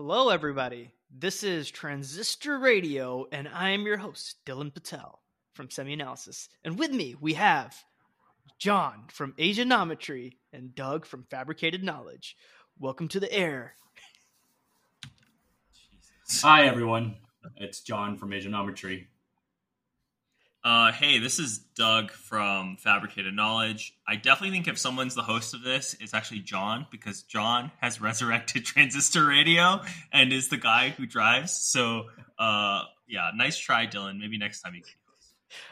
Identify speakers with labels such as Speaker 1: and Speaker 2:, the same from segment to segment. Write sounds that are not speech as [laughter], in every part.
Speaker 1: Hello, everybody. This is Transistor Radio, and I am your host, Dylan Patel from SemiAnalysis. And with me, we have Jon from Asianometry and Doug from Fabricated Knowledge. Welcome to the air.
Speaker 2: Hi, everyone. It's Jon from Asianometry.
Speaker 3: Uh, hey, this is Doug from Fabricated Knowledge. I definitely think if someone's the host of this, it's actually Jon because Jon has [laughs] resurrected Transistor Radio and is the guy who drives. So, uh, yeah, nice try, Dylan. Maybe next time you can.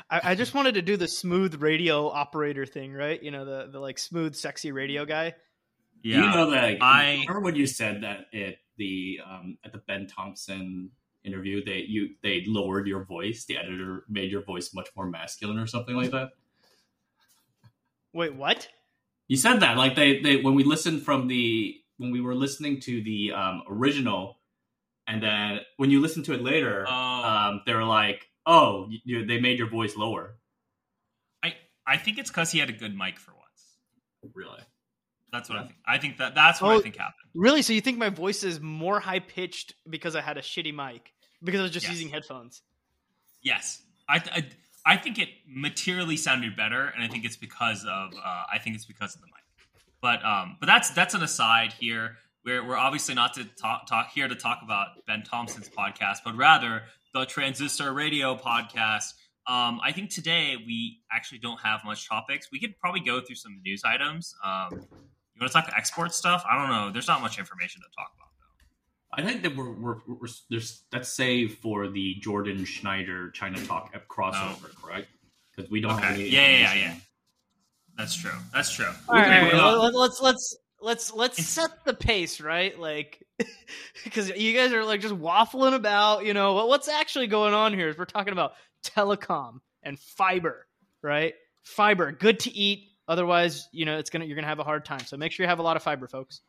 Speaker 1: I, I just wanted to do the smooth radio operator thing, right? You know, the, the like smooth, sexy radio guy.
Speaker 2: Yeah, you know that.
Speaker 3: I
Speaker 2: remember when you said that at the um, at the Ben Thompson interview they you they lowered your voice the editor made your voice much more masculine or something like that
Speaker 1: wait what
Speaker 2: you said that like they they when we listened from the when we were listening to the um, original and then when you listen to it later
Speaker 3: Oh.
Speaker 2: um, they were like oh you, they made your voice lower
Speaker 3: I I think it's because he had a good mic for once.
Speaker 2: really
Speaker 3: That's what I think. I think that that's what
Speaker 1: Oh.
Speaker 3: I think happened.
Speaker 1: Really? So you think my voice is more high pitched because I had a shitty mic? Because I was just
Speaker 3: Yes.
Speaker 1: using headphones?
Speaker 3: Yes, I, I I think it materially sounded better, and I think it's because of uh, I think it's because of the mic. But um, but that's that's an aside here. We're we're obviously not to talk talk here to talk about Ben Thompson's podcast, but rather the Transistor Radio podcast. Um, I think today we actually don't have much topics. We could probably go through some news items. Um, you want to talk export stuff? I don't know. There's not much information to talk about.
Speaker 2: I think that we're, we're, we're there's that's saved for the jordan schneider ChinaTalk crossover oh. correct because we don't have
Speaker 3: Okay.
Speaker 2: any
Speaker 3: Yeah, yeah, yeah, yeah. That's true. That's true.
Speaker 1: All right,
Speaker 3: Okay,
Speaker 1: all right,
Speaker 3: well,
Speaker 1: let- let's let's let's let's set the pace, right? Like, [laughs] because you guys are like just waffling about, you know, what, what's actually going on here is we're talking about telecom and fiber, right? Fiber, good to eat. Otherwise, you know, it's gonna you're gonna have a hard time. So make sure you have a lot of fiber, folks.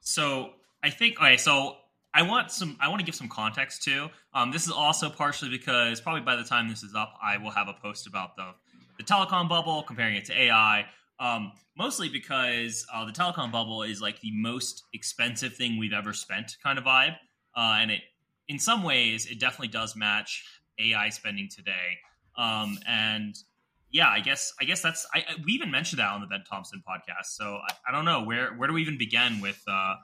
Speaker 3: So I think okay. So I want some. I want to give some context too. Um, this is also partially because probably by the time this is up, I will have a post about the the telecom bubble, comparing it to AI. Um, mostly because uh, the telecom bubble is like the most expensive thing we've ever spent, kind of vibe, uh, and it in some ways it definitely does match AI spending today. Um, and yeah, I guess I guess that's I, I- we even mentioned that on the Ben Thompson podcast. So I, I don't know where where do we even begin with uh,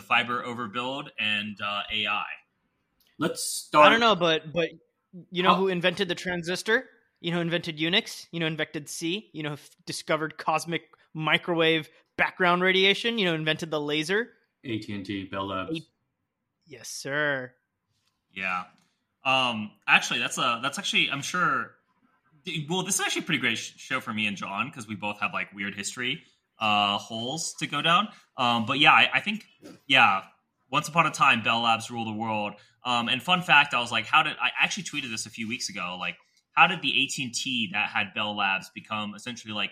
Speaker 3: the fiber overbuild and uh, AI?
Speaker 2: let's start
Speaker 1: I don't know, but but you know
Speaker 2: How-
Speaker 1: who invented the transistor? You know, who invented Unix. You know, invented C. You know, who f- discovered cosmic microwave background radiation. You know, invented the laser.
Speaker 2: at&t bell labs
Speaker 1: A- Yes, sir.
Speaker 3: Yeah. Um, actually, that's a that's actually I'm sure. Well, this is actually a pretty great sh- show for me and John because we both have like weird history uh, holes to go down. Um, but yeah, I, I think yeah. Once upon a time, Bell Labs ruled the world. Um, and fun fact, I was like, how did I actually tweeted this a few weeks ago? Like, how did the AT and T that had Bell Labs become essentially like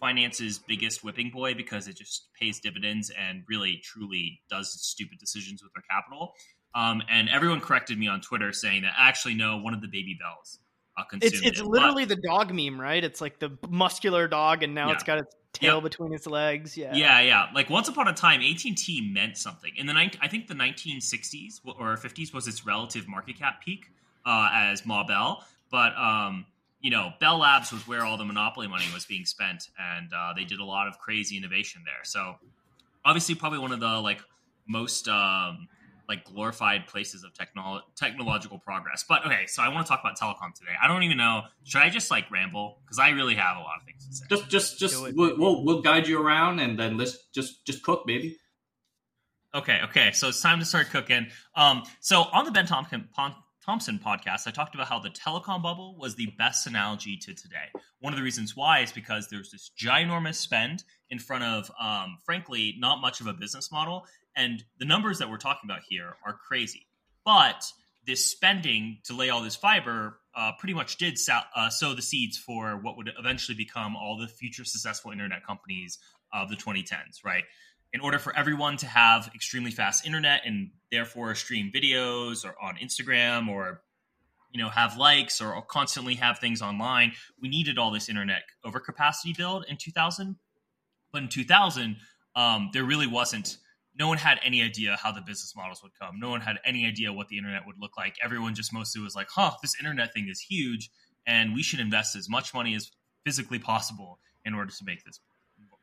Speaker 3: finance's biggest whipping boy because it just pays dividends and really truly does stupid decisions with their capital? Um, and everyone corrected me on Twitter saying that actually no, one of the baby bells uh, consumed
Speaker 1: It's it's
Speaker 3: it. But-
Speaker 1: literally the dog meme, right? It's like the muscular dog, and now
Speaker 3: Yeah.
Speaker 1: it's got its tail
Speaker 3: Yep.
Speaker 1: between its legs. Yeah.
Speaker 3: yeah, yeah. Like once upon a time, AT and T meant something. In the nine I think the 1960s or 50s was its relative market cap peak uh, as Ma Bell, but um, you know, Bell Labs was where all the monopoly money was being spent, and uh, they did a lot of crazy innovation there. So obviously, probably one of the like most um, like glorified places of technolo- technological progress. But okay, so I want to talk about telecom today. I don't even know. Should I just like ramble? Because I really have a lot of things to say.
Speaker 2: just just just
Speaker 1: it,
Speaker 2: we'll, we'll we'll guide you around and then let's just just cook baby
Speaker 3: Okay, okay. So it's time to start cooking. Um, so on the Ben Thompson, Pon- Thompson podcast, I talked about how the telecom bubble was the best analogy to today. One of the reasons why is because there's this ginormous spend in front of, um, frankly, not much of a business model, and the numbers that we're talking about here are crazy. But this spending to lay all this fiber uh, pretty much did sow, uh, sow the seeds for what would eventually become all the future successful internet companies of the 2010s, right? in order for everyone to have extremely fast internet and therefore stream videos or on Instagram or you know have likes or constantly have things online, we needed all this internet overcapacity build in 2000. But in 2000, um, there really wasn't no one had any idea how the business models would come. No one had any idea what the internet would look like. Everyone just mostly was like, "Huh, this internet thing is huge, and we should invest as much money as physically possible in order to make this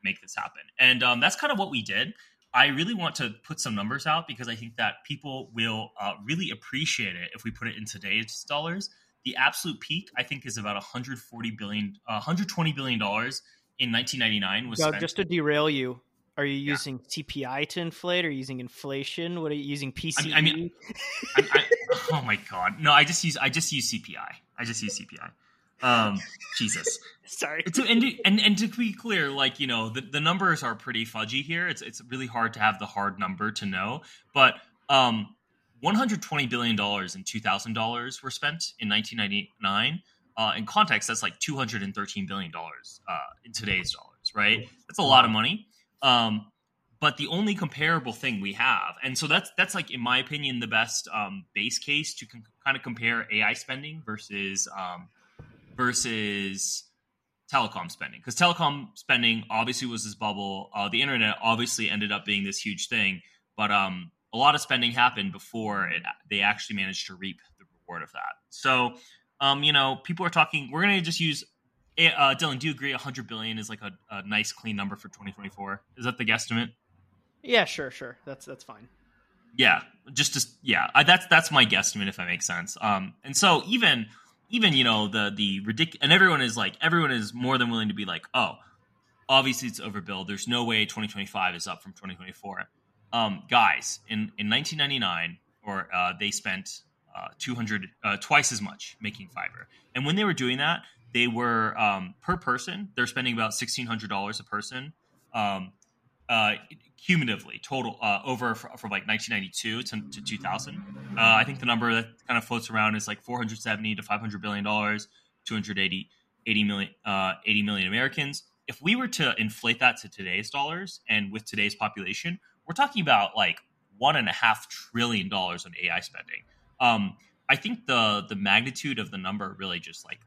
Speaker 3: make this happen." And um, that's kind of what we did. I really want to put some numbers out because I think that people will uh, really appreciate it if we put it in today's dollars. The absolute peak, I think, is about 140 billion, uh, 120 billion dollars in 1999 was
Speaker 1: Doug,
Speaker 3: spent.
Speaker 1: just to derail you, are you
Speaker 3: Yeah.
Speaker 1: using CPI to inflate? Are you using inflation? What are you using? PCE?
Speaker 3: I mean- I, I, [laughs] oh my god, no! I just use I just use CPI. I just use CPI. Um, Jesus. [laughs]
Speaker 1: sorry.
Speaker 3: to, and, to- and and to be clear, like you know, the, the numbers are pretty fudgy here. It's it's really hard to have the hard number to know. But um, one hundred twenty billion dollars and two thousand dollars were spent in nineteen ninety nine. Uh, in context, that's like two hundred and thirteen billion dollars uh, in today's dollars, right? That's a lot of money. Um, but the only comparable thing we have, and so that's that's like in my opinion the best um, base case to con- kind of compare AI spending versus um, versus telecom spending. Because telecom spending obviously was this bubble. Uh, the internet obviously ended up being this huge thing but um, a lot of spending happened before it, they actually managed to reap the reward of that. So um, you know people are talking we're going to just use uh, dylan do you agree 100 billion is like a, a nice clean number for 2024 is that the guesstimate?
Speaker 1: Yeah, sure, sure. That's that's fine.
Speaker 3: yeah just to yeah. I, that's that's my guesstimate if that makes sense. Um and so even even you know the the ridiculous and everyone is like everyone is more than willing to be like oh obviously it's overbilled. There's no way 2025 is up from 2024 um guys in in 1999 or uh they spent uh 200 uh, twice as much making fiber. And when they were doing that they were um per person they're spending about $1600 a person um uh, cumulatively total uh, over fr- from like 1992 to, to 2000. Uh, I think the number that kind of floats around is like 470 to 500 billion dollars, 280 80 million, uh, 80 million Americans. If we were to inflate that to today's dollars and with today's population, we're talking about like one and a half trillion dollars on AI spending. Um, I think the the magnitude of the number really just like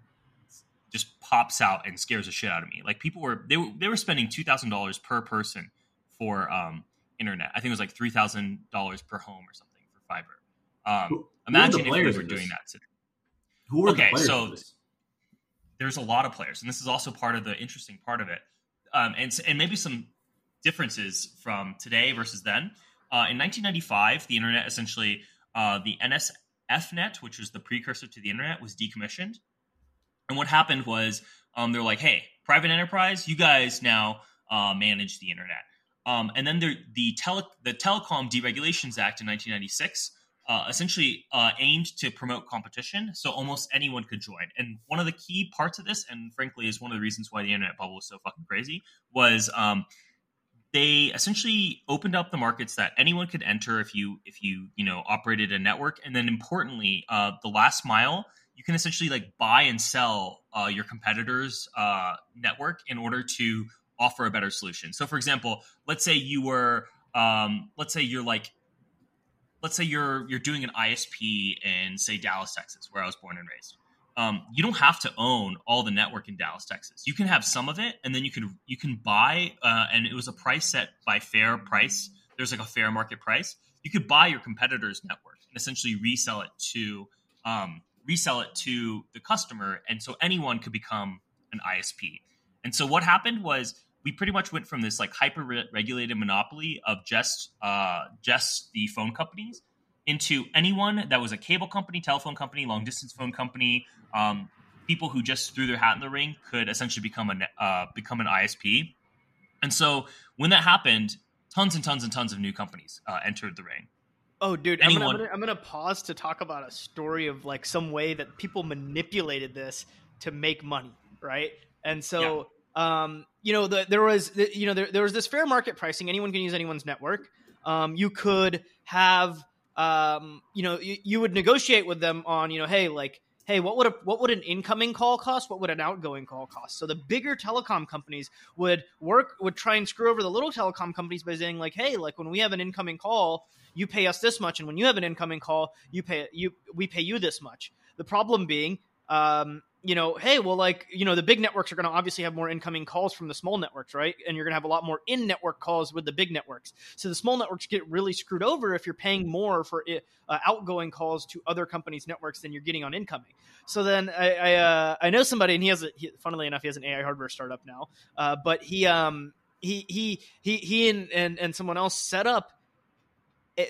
Speaker 3: just pops out and scares the shit out of me. Like people were they were they were spending two thousand dollars per person for um, internet. I think it was like three thousand dollars per home or something for fiber. Um,
Speaker 2: Who- who
Speaker 3: imagine if we were doing that. today.
Speaker 2: Who are
Speaker 3: Okay,
Speaker 2: the
Speaker 3: so- there's a lot of players, and this is also part of the interesting part of it, um, and and maybe some differences from today versus then. Uh, in 1995, the internet essentially uh, the NSFNet, which was the precursor to the internet, was decommissioned. And what happened was um, they're like, "Hey, private enterprise, you guys now uh, manage the internet." Um, and then the the, tele, the Telecom Deregulations Act in 1996 uh, essentially uh, aimed to promote competition, so almost anyone could join. And one of the key parts of this, and frankly, is one of the reasons why the internet bubble was so fucking crazy, was um, they essentially opened up the markets that anyone could enter if you if you you know operated a network, and then importantly, uh, the last mile. You can essentially like buy and sell uh, your competitors' uh, network in order to offer a better solution. So, for example, let's say you were, um, let's say you're like let's say you're you're doing an ISP in say Dallas, Texas, where I was born and raised. Um, you don't have to own all the network in Dallas, Texas. You can have some of it, and then you can you can buy, uh, and it was a price set by fair price. There's like a fair market price. You could buy your competitor's network and essentially resell it to um, resell it to the customer, and so anyone could become an ISP. And so what happened was we pretty much went from this like hyper regulated monopoly of just uh, just the phone companies into anyone that was a cable company, telephone company, long distance phone company, um, people who just threw their hat in the ring could essentially become a ne- uh, become an ISP. And so when that happened, tons and tons and tons of new companies uh, entered the ring.
Speaker 1: Oh, dude, I'm gonna, I'm, gonna, I'm gonna pause to talk about a story of like some way that people manipulated this to make money, right? And so, um, you know, the, there was, the, you know, there, there was this fair market pricing. Anyone can use anyone's network. Um, you could have, um, you know, you, you would negotiate with them on, you know, hey, like, hey, what would a, what would an incoming call cost? What would an outgoing call cost? So the bigger telecom companies would work would try and screw over the little telecom companies by saying like, hey, like when we have an incoming call, you pay us this much, and when you have an incoming call, you pay you we pay you this much. The problem being, um, you know, hey, well, like, you know, the big networks are going to obviously have more incoming calls from the small networks, right? And you're going to have a lot more in network calls with the big networks. So the small networks get really screwed over if you're paying more for uh, outgoing calls to other companies' networks than you're getting on incoming. So then I I, uh, I know somebody, and he has a, he, funnily enough, he has an AI hardware startup now, uh, but he um he he he he and and, and someone else set up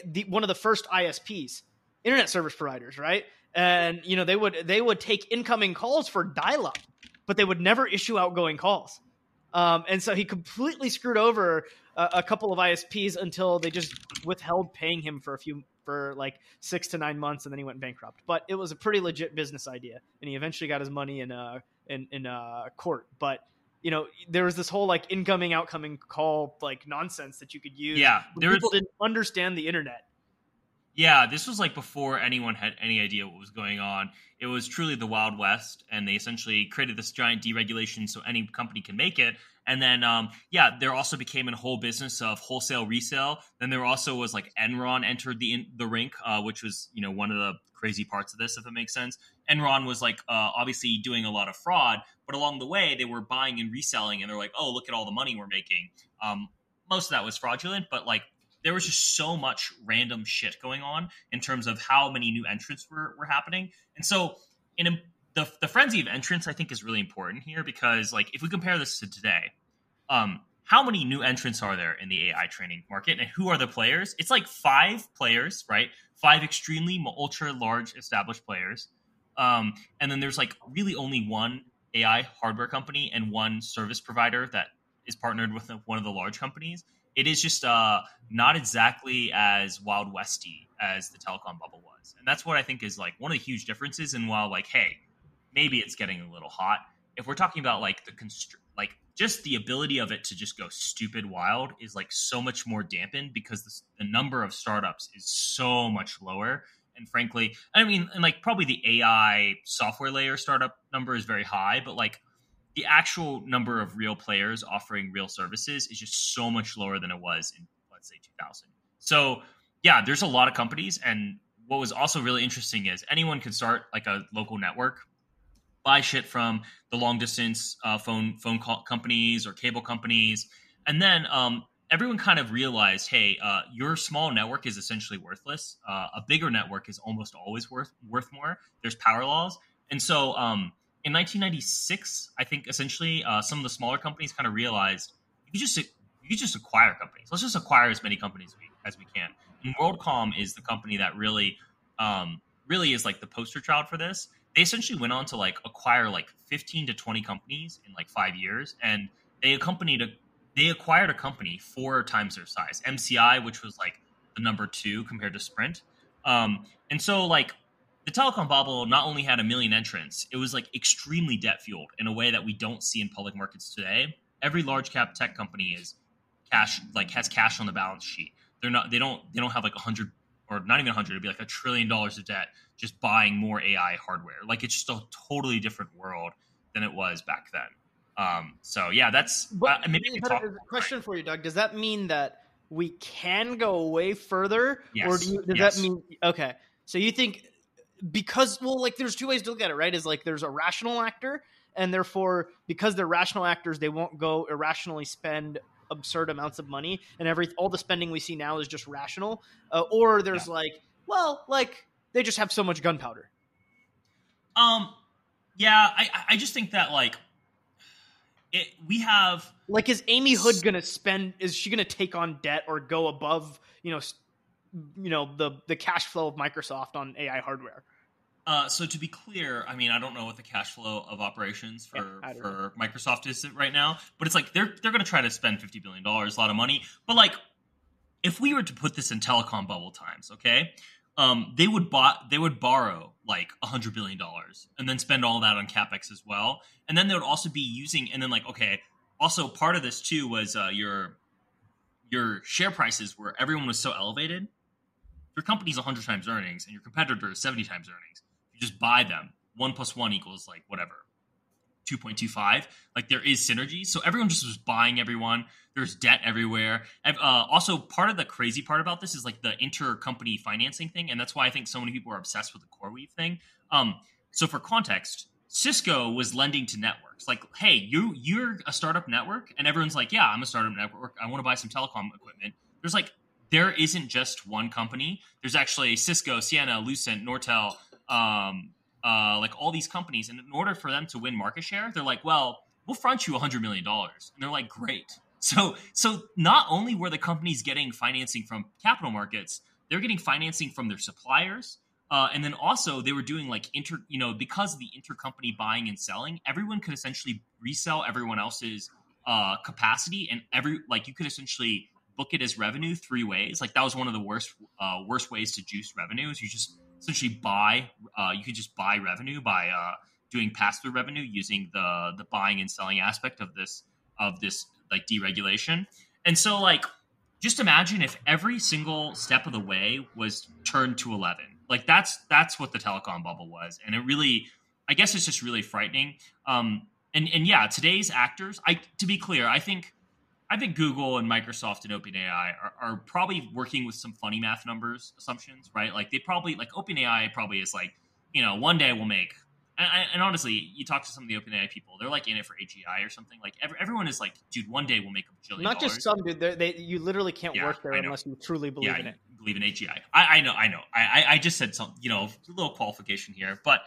Speaker 1: the, one of the first ISPs, internet service providers, right? and you know they would they would take incoming calls for dial up, but they would never issue outgoing calls. Um, and so he completely screwed over a, a, couple of ISPs until they just withheld paying him for a few for like six to nine months, and then he went bankrupt. But it was a pretty legit business idea, and he eventually got his money in uh in in uh, court. But you know there was this whole like incoming outcoming call like nonsense that you could use.
Speaker 3: Yeah,
Speaker 1: there people was... didn't understand the internet
Speaker 3: yeah, this was like before anyone had any idea what was going on. It was truly the Wild West, and they essentially created this giant deregulation so any company can make it. And then, um, yeah, there also became a whole business of wholesale resale. Then there also was like Enron entered the the rink, uh, which was you know one of the crazy parts of this, if it makes sense. Enron was like uh, obviously doing a lot of fraud, but along the way they were buying and reselling, and they're like, oh, look at all the money we're making. Um, most of that was fraudulent, but like there was just so much random shit going on in terms of how many new entrants were, were happening. And so in a, the, the frenzy of entrants, I think is really important here because like if we compare this to today, um, how many new entrants are there in the AI training market and who are the players? It's like five players, right? Five extremely ultra large established players. Um, and then there's like really only one AI hardware company and one service provider that is partnered with one of the large companies it is just uh, not exactly as wild westy as the telecom bubble was, and that's what I think is like one of the huge differences. And while like, hey, maybe it's getting a little hot, if we're talking about like the constr- like just the ability of it to just go stupid wild is like so much more dampened because the, the number of startups is so much lower. And frankly, I mean, and like probably the AI software layer startup number is very high, but like the actual number of real players offering real services is just so much lower than it was in let's say 2000 so yeah there's a lot of companies and what was also really interesting is anyone can start like a local network buy shit from the long distance uh, phone phone call companies or cable companies and then um, everyone kind of realized hey uh, your small network is essentially worthless. Uh, a bigger network is almost always worth worth more. There's power laws. And so um, in 1996, I think essentially uh, some of the smaller companies kind of realized you could just you could just acquire companies. Let's just acquire as many companies we, as we can. And WorldCom is the company that really um, really is like the poster child for this. They essentially went on to like acquire like 15 to 20 companies in like five years, and they accompanied a they acquired a company four times their size, MCI, which was like the number two compared to Sprint. Um, and so like the telecom bubble not only had a million entrants, it was like extremely debt fueled in a way that we don't see in public markets today. Every large cap tech company is cash like has cash on the balance sheet. They're not they don't they don't have like a hundred or not even a hundred, it'd be like a trillion dollars of debt just buying more AI hardware. Like it's just a totally different world than it was back then. Um, so yeah, that's
Speaker 1: but, uh, maybe we talk. question right. for you, Doug. Does that mean that we can go way further,
Speaker 3: yes.
Speaker 1: or do you, does yes. that mean okay? So you think because well like there's two ways to look at it right? Is like there's a rational actor and therefore because they're rational actors they won't go irrationally spend absurd amounts of money and every all the spending we see now is just rational. Uh, or there's yeah. like well like they just have so much gunpowder.
Speaker 3: Um yeah i i just think that like it we have
Speaker 1: like is amy hood gonna spend is she gonna take on debt or go above you know you know the the cash flow of Microsoft on AI hardware.
Speaker 3: Uh, so to be clear, I mean I don't know what the cash flow of operations for yeah, for know. Microsoft is right now, but it's like they're they're going to try to spend fifty billion dollars, a lot of money. But like, if we were to put this in telecom bubble times, okay, um, they would buy they would borrow like a hundred billion dollars and then spend all that on capex as well, and then they would also be using and then like okay, also part of this too was uh, your your share prices where everyone was so elevated your company's 100 times earnings and your competitor is 70 times earnings, you just buy them. One plus one equals like whatever, 2.25. Like there is synergy. So everyone just was buying everyone. There's debt everywhere. Uh, also, part of the crazy part about this is like the intercompany financing thing. And that's why I think so many people are obsessed with the CoreWeave thing. Um, so for context, Cisco was lending to networks. Like, hey, you you're a startup network, and everyone's like, yeah, I'm a startup network. I want to buy some telecom equipment. There's like there isn't just one company. There's actually Cisco, Ciena, Lucent, Nortel, um, uh, like all these companies. And in order for them to win market share, they're like, well, we'll front you $100 million. And they're like, great. So, so not only were the companies getting financing from capital markets, they're getting financing from their suppliers. Uh, and then also they were doing like inter, you know, because of the intercompany buying and selling, everyone could essentially resell everyone else's uh, capacity, and every like you could essentially book it as revenue three ways. Like that was one of the worst uh, worst ways to juice revenue. Is you just essentially buy, uh, you could just buy revenue by uh, doing pass through revenue using the the buying and selling aspect of this of this like deregulation. And so like just imagine if every single step of the way was turned to 11 like that's that's what the telecom bubble was and it really i guess it's just really frightening um and and yeah today's actors i to be clear i think i think google and microsoft and openai are, are probably working with some funny math numbers assumptions right like they probably like openai probably is like you know one day we'll make and, and, honestly, you talk to some of the OpenAI people; they're like in it for AGI or something. Like every, everyone is like, "Dude, one day we'll make a bajillion."
Speaker 1: Not
Speaker 3: dollars.
Speaker 1: just some dude. They, you literally can't
Speaker 3: Yeah,
Speaker 1: work there unless you truly believe
Speaker 3: yeah,
Speaker 1: in it.
Speaker 3: believe in AGI. I, I know, I know. I, I, just said some, you know, a little qualification here, but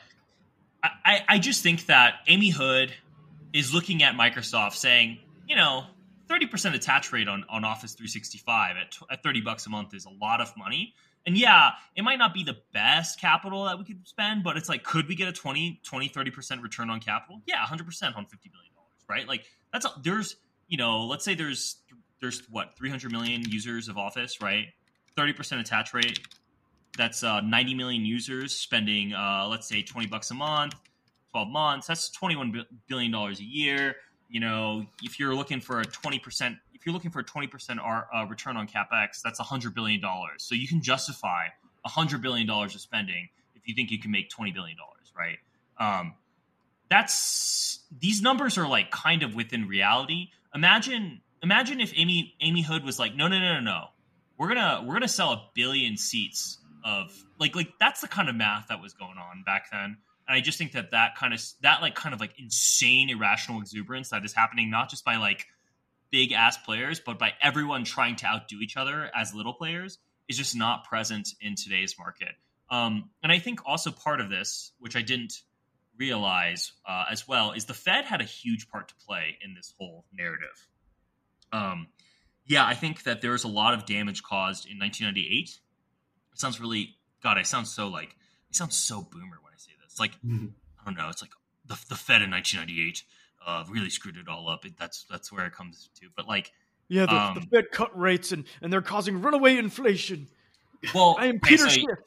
Speaker 3: I, I just think that Amy Hood is looking at Microsoft saying, you know, thirty percent attach rate on, on Office 365 at, at thirty bucks a month is a lot of money. And yeah, it might not be the best capital that we could spend, but it's like, could we get a 20, 20 30% return on capital? Yeah, 100% on $50 billion, right? Like, that's, a, there's, you know, let's say there's, there's what, 300 million users of Office, right? 30% attach rate. That's uh, 90 million users spending, uh, let's say, 20 bucks a month, 12 months. That's $21 billion a year. You know, if you're looking for a 20%, if you're looking for a 20% R, uh, return on capex, that's 100 billion dollars. So you can justify 100 billion dollars of spending if you think you can make 20 billion dollars, right? Um, that's these numbers are like kind of within reality. Imagine, imagine if Amy Amy Hood was like, no, no, no, no, no, we're gonna we're gonna sell a billion seats of like like that's the kind of math that was going on back then. I just think that that kind of that like kind of like insane irrational exuberance that is happening not just by like big ass players, but by everyone trying to outdo each other as little players is just not present in today's market. Um, and I think also part of this, which I didn't realize uh, as well, is the Fed had a huge part to play in this whole narrative. Um, yeah, I think that there was a lot of damage caused in 1998. It sounds really, God, I sound so like, I sound so boomer when I say this. Like, I don't know, it's like the, the Fed in 1998 uh, really screwed it all up. It, that's that's where it comes to. But like,
Speaker 1: Yeah,
Speaker 3: the- Um, the
Speaker 1: Fed cut rates and, and they're causing runaway inflation.
Speaker 3: well,
Speaker 1: I am
Speaker 3: okay,
Speaker 1: Peter
Speaker 3: so-
Speaker 1: Schiff.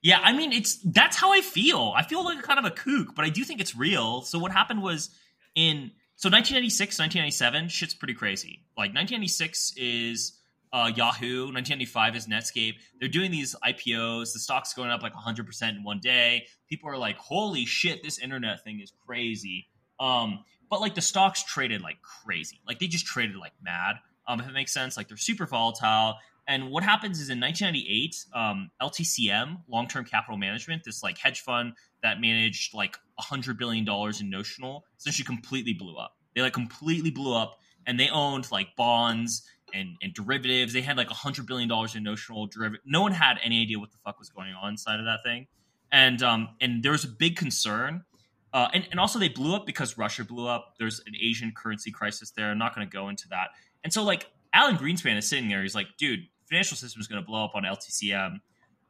Speaker 3: Yeah, I mean, it's that's how I feel. I feel like kind of a kook, but I do think it's real. So what happened was in so 1996, 1997, shit's pretty crazy. Like 1996 is uh, Yahoo, 1995 is Netscape. They're doing these IPOs. The stock's going up like 100% in one day. People are like, "Holy shit, this internet thing is crazy." Um, but like the stocks traded like crazy. Like they just traded like mad. Um, if it makes sense, like they're super volatile. And what happens is in 1998, um, LTCM, Long Term Capital Management, this like hedge fund that managed like $100 billion in notional, essentially completely blew up. They like completely blew up and they owned like bonds and, and derivatives. They had like $100 billion in notional derivative. No one had any idea what the fuck was going on inside of that thing. And, um, and there was a big concern. Uh, and, and also they blew up because Russia blew up. There's an Asian currency crisis there. I'm not going to go into that. And so like Alan Greenspan is sitting there. He's like, dude, financial system is going to blow up on LTCM.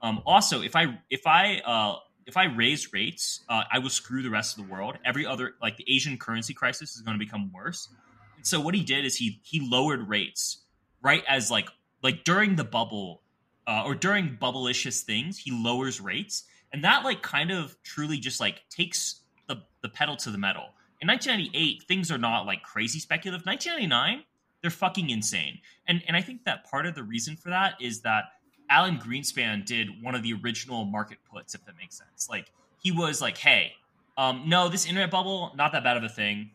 Speaker 3: Um, also, if I if I uh, if I raise rates, uh, I will screw the rest of the world. Every other like the Asian currency crisis is going to become worse. And so what he did is he he lowered rates right as like like during the bubble uh, or during bubble-ishous things, he lowers rates, and that like kind of truly just like takes the the pedal to the metal. In 1998, things are not like crazy speculative. 1999, they're fucking insane. And and I think that part of the reason for that is that Alan Greenspan did one of the original market puts, if that makes sense. Like he was like, hey, um, no, this internet bubble, not that bad of a thing.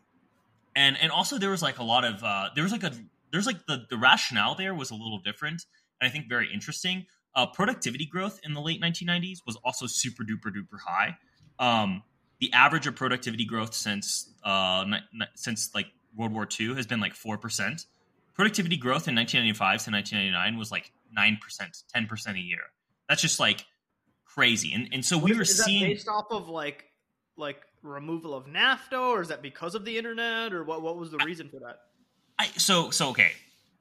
Speaker 3: And and also there was like a lot of uh, there was like a there's like the the rationale there was a little different, and I think very interesting. Uh, productivity growth in the late 1990s was also super duper duper high. Um, the average of productivity growth since uh ni- ni- since like World War II has been like four percent. Productivity growth in 1995 to 1999 was like nine percent, ten percent a year. That's just like crazy. And and so we
Speaker 1: Is-
Speaker 3: were
Speaker 1: is that
Speaker 3: seeing
Speaker 1: based off of like like removal of NAFTA, or is that because of the internet, or what? What was the reason for that?
Speaker 3: I so so okay.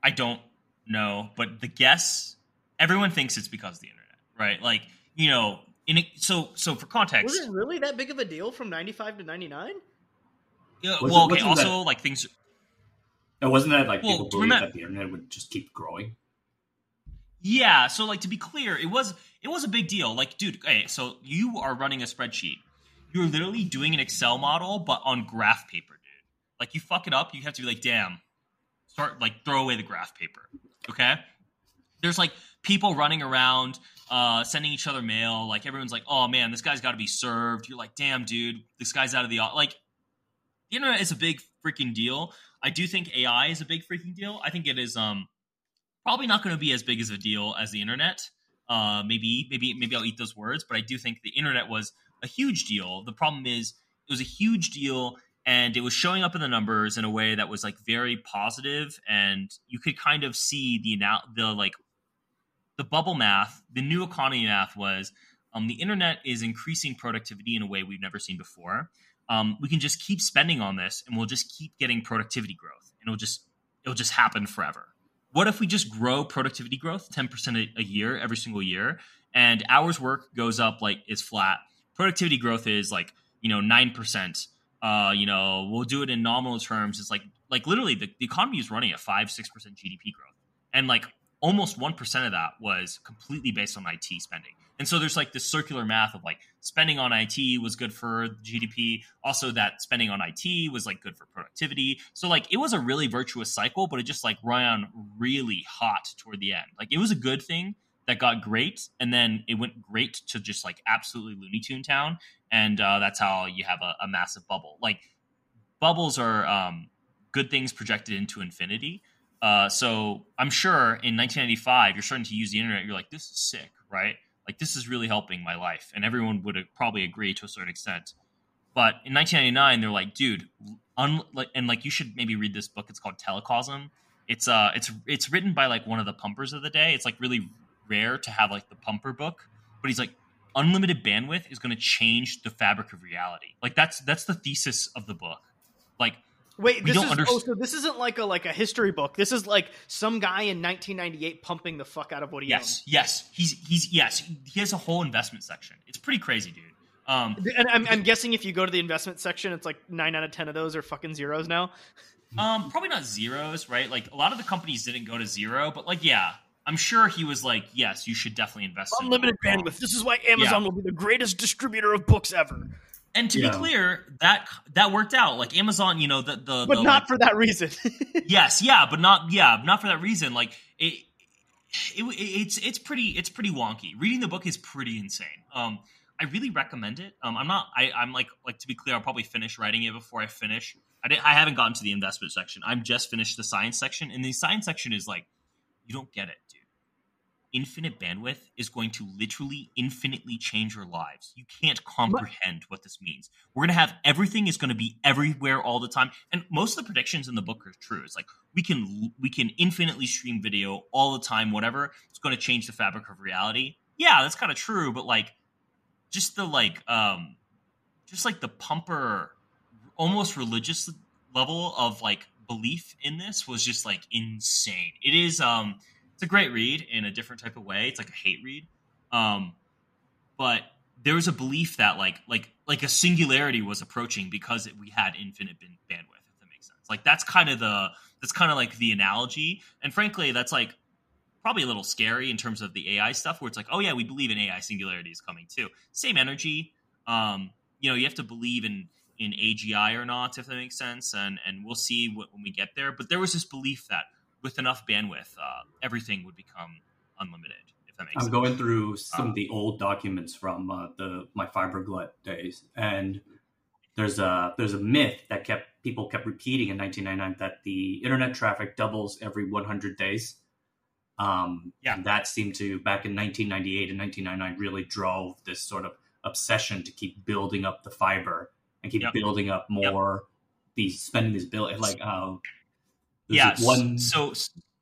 Speaker 3: I don't know, but the guess everyone thinks it's because of the internet, right? Like you know, in it, so so for context,
Speaker 1: Was it really that big of a deal from ninety five to ninety nine?
Speaker 3: yeah,
Speaker 2: Was
Speaker 3: well,
Speaker 2: it-
Speaker 3: okay. Also,
Speaker 2: that-
Speaker 3: like things.
Speaker 2: Now, wasn't that like
Speaker 3: Well,
Speaker 2: people
Speaker 3: to
Speaker 2: believe
Speaker 3: remem-
Speaker 2: that the internet would just keep growing?
Speaker 3: Yeah, so like to be clear, it was it was a big deal. Like, dude, okay, so you are running a spreadsheet. You're literally doing an Excel model, but on graph paper, dude. Like, you fuck it up, you have to be like, damn, start like throw away the graph paper. Okay. There's like people running around, uh, sending each other mail. Like everyone's like, oh man, this guy's got to be served. You're like, damn, dude, this guy's out of the like. The internet is a big freaking deal. I do think AI is a big freaking deal. I think it is um probably not going to be as big as a deal as the internet. Uh, maybe, maybe, maybe I'll eat those words, but I do think the internet was a huge deal. The problem is, it was a huge deal, and it was showing up in the numbers in a way that was like very positive, and you could kind of see the the like the bubble math, the new economy math was um, the internet is increasing productivity in a way we've never seen before. Um, we can just keep spending on this, and we'll just keep getting productivity growth, and it'll just it'll just happen forever. What if we just grow productivity growth 10% a, a year every single year and hours work goes up like is flat. Productivity growth is like, you know, 9%. Uh, you know, we'll do it in nominal terms. It's like like literally the, the economy is running at 5 6% GDP growth. And like almost 1% of that was completely based on IT spending. And so there's like this circular math of like spending on IT was good for GDP. Also, that spending on IT was like good for productivity. So like it was a really virtuous cycle, but it just like ran really hot toward the end. Like it was a good thing that got great, and then it went great to just like absolutely Looney Tune town, and uh, that's how you have a, a massive bubble. Like bubbles are um, good things projected into infinity. Uh, so I'm sure in 1995, you're starting to use the internet. You're like, this is sick, right? Like this is really helping my life, and everyone would probably agree to a certain extent. But in 1999, they're like, dude, un- and like you should maybe read this book. It's called Telecosm. It's uh, it's it's written by like one of the pumpers of the day. It's like really rare to have like the pumper book, but he's like, unlimited bandwidth is going to change the fabric of reality. Like that's that's the thesis of the book. Like
Speaker 1: Wait,
Speaker 3: We
Speaker 1: this
Speaker 3: don't
Speaker 1: is
Speaker 3: underst-
Speaker 1: oh, so this isn't like a like a history book. This is like some guy in 1998 pumping the fuck out of what he
Speaker 3: yes, yes, he's he's yes, he has a whole investment section. It's pretty crazy, dude. Um.
Speaker 1: And I'm, I'm guessing if you go to the investment section, it's like nine out of ten of those are fucking zeros now.
Speaker 3: Um, probably not zeros, right? Like a lot of the companies didn't go to zero, but like, yeah, I'm sure he was like, yes, you should definitely invest. in
Speaker 1: Unlimited
Speaker 3: it.
Speaker 1: bandwidth. This is why Amazon
Speaker 3: Yeah.
Speaker 1: will be the greatest distributor of books ever.
Speaker 3: And to
Speaker 2: Yeah.
Speaker 3: be clear, that that worked out. Like Amazon, you know, the the,
Speaker 1: But
Speaker 3: the,
Speaker 1: not
Speaker 3: like-
Speaker 1: for that reason. [laughs]
Speaker 3: yes, yeah, but not yeah, not for that reason. Like it, it, it's it's pretty it's pretty wonky. Reading the book is pretty insane. Um, I really recommend it. Um, I'm not. I, I'm like like to be clear. I'll probably finish writing it before I finish. I didn't. I haven't gotten to the investment section. I'm just finished the science section, and the science section is like, you don't get it, dude. Infinite bandwidth is going to literally infinitely change your lives. You can't comprehend what this means. We're gonna have everything is gonna be everywhere all the time, and most of the predictions in the book are true. It's like we can we can infinitely stream video all the time, whatever. It's going to change the fabric of reality. Yeah, that's kind of true, but like just the like um just like the pumper almost religious level of like belief in this was just like insane. It is um it's a great read in a different type of way. It's like a hate read. Um but there was a belief that like like like a singularity was approaching because it, we had infinite bin- bandwidth if that makes sense. Like that's kind of the that's kind of like the analogy. And frankly, that's like probably a little scary in terms of the AI stuff where it's like, oh yeah, we believe in AI singularity is coming too. Same energy. Um, you know, you have to believe in in AGI or not, if that makes sense, and and we'll see what, when we get there. But there was this belief that with enough bandwidth, uh, everything would become unlimited, if that makes
Speaker 2: I'm
Speaker 3: sense.
Speaker 2: going through some
Speaker 3: Uh,
Speaker 2: of the old documents from uh, the my fiber glut days, and there's a there's a myth that kept people kept repeating in 1999 that the internet traffic doubles every 100 days. Um,
Speaker 3: Yeah.
Speaker 2: and that seemed to back in 1998 and 1999 really drove this sort of obsession to keep building up the fiber and keep
Speaker 3: Yep.
Speaker 2: building up more these spending this bill like uh there's
Speaker 3: Yeah.
Speaker 2: one
Speaker 3: So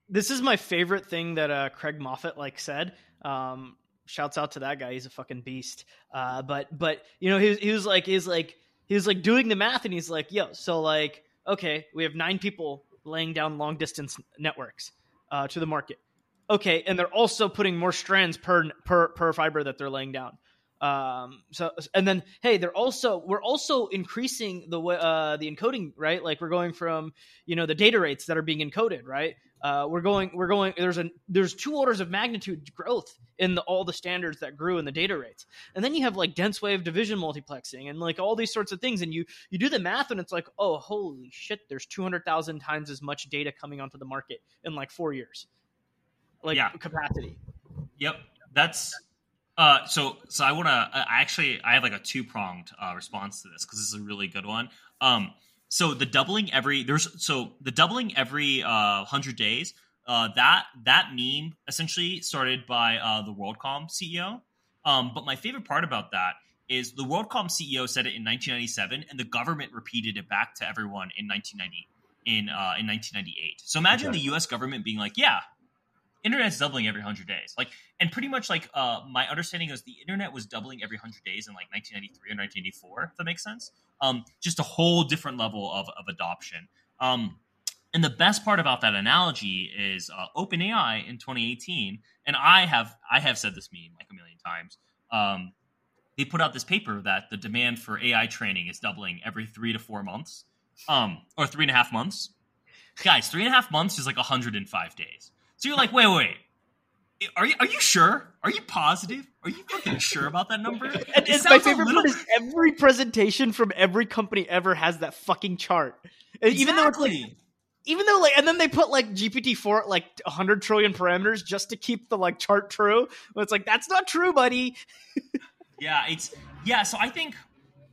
Speaker 1: this is my favorite thing that uh, Craig Moffett like said. Um, shouts out to that guy; he's a fucking beast. Uh, but but you know he was, he was like he's like he was like doing the math, and he's like, yo, so like okay, we have nine people laying down long distance networks uh, to the market. Okay, and they're also putting more strands per per per fiber that they're laying down. Um, so and then hey, they're also we're also increasing the uh, the encoding right. Like we're going from you know the data rates that are being encoded right. Uh, we're going we're going there's a there's two orders of magnitude growth in the, all the standards that grew in the data rates and then you have like dense wave division multiplexing and like all these sorts of things and you you do the math and it's like oh holy shit there's 200,000 times as much data coming onto the market in like 4 years like
Speaker 3: Yeah.
Speaker 1: capacity
Speaker 3: Yep, that's uh. So so I want to. I actually I have like a two pronged uh, response to this because this is a really good one. Um. So the doubling every there's so the doubling every uh hundred days. Uh, that that meme essentially started by uh, the WorldCom CEO. Um, but my favorite part about that is the WorldCom CEO said it in 1997, and the government repeated it back to everyone in 1990 in uh, in 1998. So imagine
Speaker 2: Okay.
Speaker 3: the U.S. government being like, "Yeah, internet's doubling every hundred days." Like, and pretty much like uh, my understanding is the internet was doubling every hundred days in like 1993 or 1984. If that makes sense. Um, just a whole different level of of adoption. Um, and the best part about that analogy is uh, OpenAI in 2018, and I have I have said this meme like a million times. Um, they put out this paper that the demand for AI training is doubling every three to four months, um, or three and a half months. Guys, three and a half months is like 105 days. So you're like, wait, wait, wait. Are you are you sure? Are you positive? Are you fucking sure about that number?
Speaker 1: and, [laughs]
Speaker 3: It
Speaker 1: and my favorite
Speaker 3: little-
Speaker 1: part is every presentation from every company ever has that fucking chart And even though it's like
Speaker 3: Exactly.
Speaker 1: even though like and then they put like GPT-4 at like 100 trillion parameters just to keep the like chart true. But it's like that's not true, buddy. [laughs]
Speaker 3: Yeah, it's yeah. So I think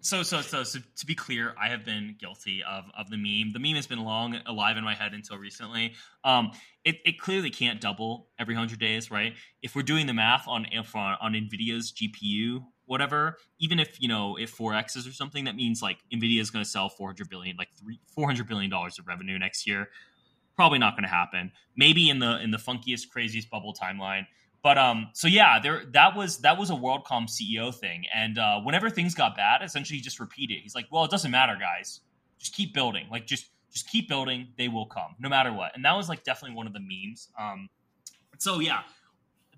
Speaker 3: so. So so so to be clear, I have been guilty of of the meme. The meme has been long alive in my head until recently. Um, it, it clearly can't double every hundred days, right? If we're doing the math on on, on Nvidia's GPU, whatever, even if you know if 4x's or something, that means like Nvidia is going to sell four hundred billion, like three four hundred billion dollars of revenue next year. Probably not going to happen. Maybe in the in the funkiest, craziest bubble timeline. But um, so yeah, there that was that was a WorldCom CEO thing, and uh, whenever things got bad, essentially he just repeated. He's like, "Well, it doesn't matter, guys. Just keep building. Like just just keep building. They will come, no matter what." And that was like definitely one of the memes. Um, so yeah,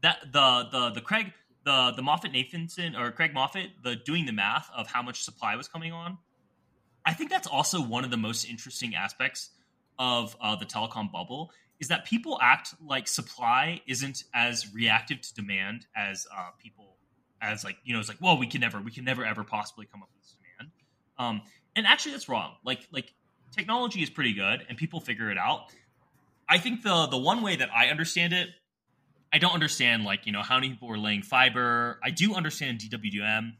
Speaker 3: that the the the Craig the the MoffettNathanson or Craig Moffett the doing the math of how much supply was coming on. I think that's also one of the most interesting aspects of uh, the telecom bubble is that people act like supply isn't as reactive to demand as uh, people as like you know it's like well we can never we can never ever possibly come up with this demand. Um, and actually that's wrong. Like like technology is pretty good and people figure it out. I think the the one way that i understand it i don't understand like you know how many people are laying fiber. I do understand dwdm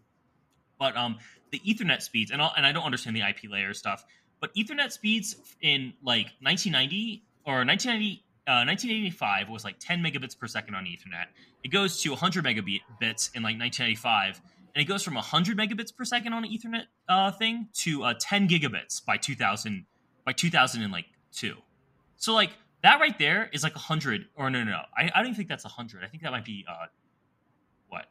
Speaker 3: but um the ethernet speeds and, I'll, and i don't understand the ip layer stuff but ethernet speeds in like 1990 or 1990 uh, 1985 was like 10 megabits per second on ethernet. It goes to 100 megabits in like 1985, and it goes from 100 megabits per second on an ethernet uh, thing to uh, 10 gigabits by 2000 by 2000 and like two. so like that right there is like 100 or no no no. I, I don't even think that's 100 i think that might be uh what?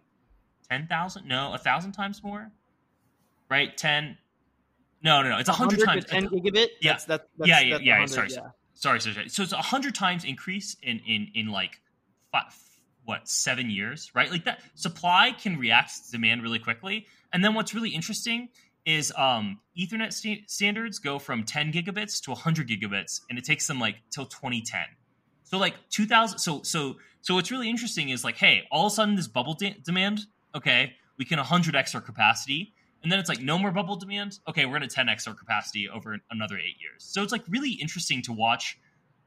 Speaker 3: 10000 no a thousand times more? Right? 10 no no no. It's 100
Speaker 1: to
Speaker 3: times.
Speaker 1: 10 gigabit.
Speaker 3: Yeah.
Speaker 1: That's, that, that's,
Speaker 3: Yeah, yeah,
Speaker 1: that's
Speaker 3: yeah,
Speaker 1: 100,
Speaker 3: sorry, sorry, sorry, sorry. So it's a hundred times increase in in in like five, what seven years, right? Like that supply can react to demand really quickly. And then what's really interesting is um, Ethernet sta- standards go from 10 gigabits to 100 gigabits, and it takes them like till 2010. So like 2000. So so so what's really interesting is like, hey, all of a sudden this bubble de- demand, okay, we can 100x our capacity. And then it's like no more bubble demand. Okay, we're going to 10x our capacity over another eight years. So it's like really interesting to watch,